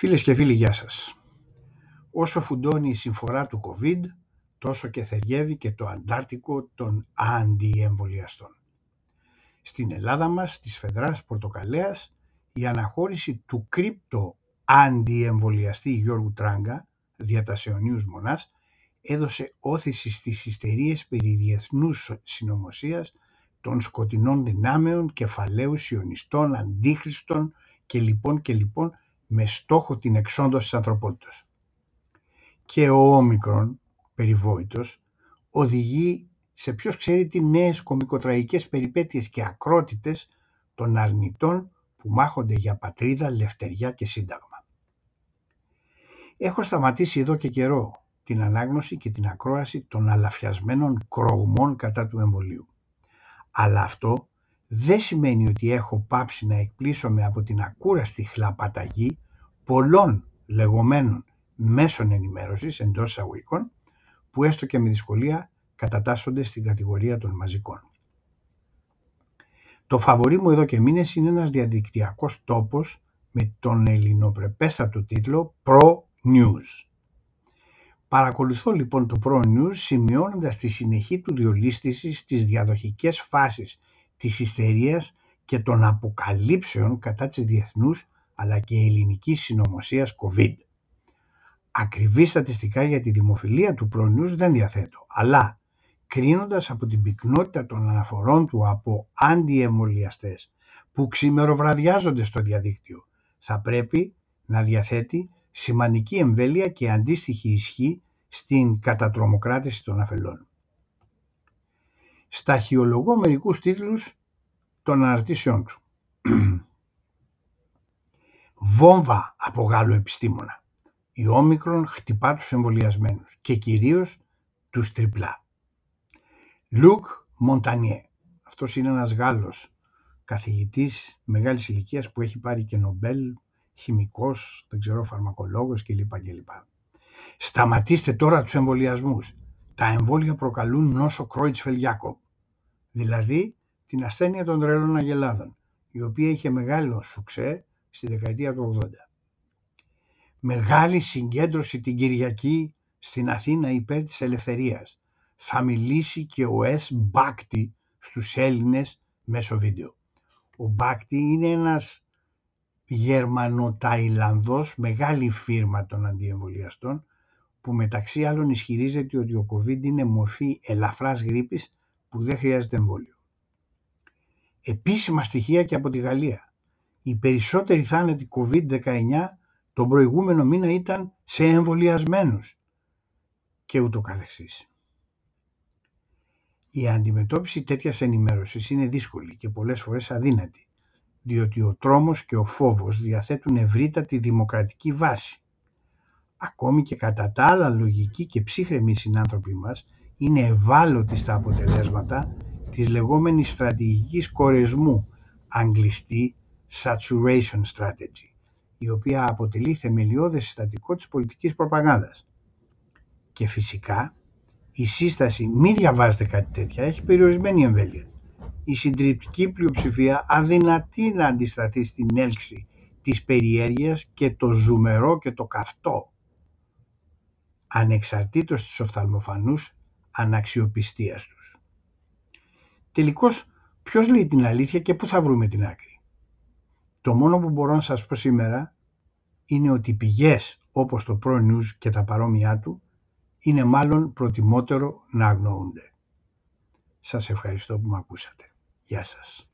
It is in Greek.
Φίλες και φίλοι, γεια σας. Όσο φουντώνει η συμφορά του COVID, τόσο και θεριεύει και το αντάρτικο των αντιεμβολιαστών. Στην Ελλάδα μας, της Φεδράς Πορτοκαλέας, η αναχώρηση του κρύπτο αντιεμβολιαστή Γιώργου Τράγκα, διατασεωνίους μονάς, έδωσε όθηση στις ιστερίες περί διεθνούς συνωμοσίας των σκοτεινών δυνάμεων, κεφαλαίους, σιωνιστών, αντίχριστων και λοιπόν και λοιπόν με στόχο την εξόντωση της ανθρωπότητας. Και ο όμικρον, περιβόητος, οδηγεί σε ποιος ξέρει τι νέες κομικοτραϊκές περιπέτειες και ακρότητες των αρνητών που μάχονται για πατρίδα, λευτεριά και σύνταγμα. Έχω σταματήσει εδώ και καιρό την ανάγνωση και την ακρόαση των αλαφιασμένων κρογμών κατά του εμβολίου. Αλλά αυτό δεν σημαίνει ότι έχω πάψει να εκπλήσωμαι από την ακούραστη χλαπαταγή πολλών λεγόμενων μέσων ενημέρωσης εντός εισαγωγικών που έστω και με δυσκολία κατατάσσονται στην κατηγορία των μαζικών. Το φαβορί μου εδώ και μήνες είναι ένας διαδικτυακός τόπος με τον ελληνοπρεπέστατο τίτλο Pro News. Παρακολουθώ λοιπόν το Pro News σημειώνοντας τη συνεχή του διολίστηση στις διαδοχικές φάσεις της ιστερίας και των αποκαλύψεων κατά της διεθνούς αλλά και ελληνικής συνωμοσίας COVID. Ακριβή στατιστικά για τη δημοφιλία του προνοιούς δεν διαθέτω, αλλά κρίνοντας από την πυκνότητα των αναφορών του από αντιεμβολιαστές που ξημεροβραδιάζονται στο διαδίκτυο, θα πρέπει να διαθέτει σημαντική εμβέλεια και αντίστοιχη ισχύ στην κατατρομοκράτηση των αφελών. Σταχυολογώ μερικούς τίτλους των αναρτήσεών του. Βόμβα από Γάλλο επιστήμονα. Η όμικρον χτυπά τους εμβολιασμένους και κυρίως τους τριπλά. Λουκ Μοντανιέ. Αυτός είναι ένας Γάλλος καθηγητής μεγάλης ηλικίας που έχει πάρει και Νομπέλ, χημικός, δεν ξέρω, φαρμακολόγος κλπ. κλπ. Σταματήστε τώρα τους εμβολιασμούς. Τα εμβόλια προκαλούν νόσο Κρόιτσφελ δηλαδή την ασθένεια των τρελών αγελάδων, η οποία είχε μεγάλο σουξέ στη δεκαετία του 80. Μεγάλη συγκέντρωση την Κυριακή στην Αθήνα υπέρ της ελευθερίας. Θα μιλήσει και ο Ες Μπάκτη στους Έλληνες μέσω βίντεο. Ο Μπάκτη είναι ένας Γερμανοταϊλανδός μεγάλη φύρμα των αντιεμβολιαστών που μεταξύ άλλων ισχυρίζεται ότι ο COVID είναι μορφή ελαφράς γρήπης που δεν χρειάζεται εμβόλιο. Επίσημα στοιχεία και από τη Γαλλία οι περισσότεροι θάνατοι COVID-19 τον προηγούμενο μήνα ήταν σε εμβολιασμένους και ούτω καθεξής. Η αντιμετώπιση τέτοιας ενημέρωσης είναι δύσκολη και πολλές φορές αδύνατη, διότι ο τρόμος και ο φόβος διαθέτουν ευρύτατη δημοκρατική βάση. Ακόμη και κατά τα άλλα λογικοί και ψύχρεμοι συνάνθρωποι μας είναι ευάλωτοι στα αποτελέσματα της λεγόμενης στρατηγικής κορεσμού, αγγλιστή saturation strategy, η οποία αποτελεί θεμελιώδες συστατικό της πολιτικής προπαγάνδας. Και φυσικά η σύσταση μη διαβάζετε κάτι τέτοια έχει περιορισμένη εμβέλεια. Η συντριπτική πλειοψηφία αδυνατεί να αντισταθεί στην έλξη της περιέργειας και το ζουμερό και το καυτό ανεξαρτήτως της οφθαλμοφανούς αναξιοπιστίας τους. Τελικώς, ποιος λέει την αλήθεια και πού θα βρούμε την άκρη; Το μόνο που μπορώ να σας πω σήμερα είναι ότι πηγές όπως το Pro News και τα παρόμοιά του είναι μάλλον προτιμότερο να αγνοούνται. Σας ευχαριστώ που με ακούσατε. Γεια σας.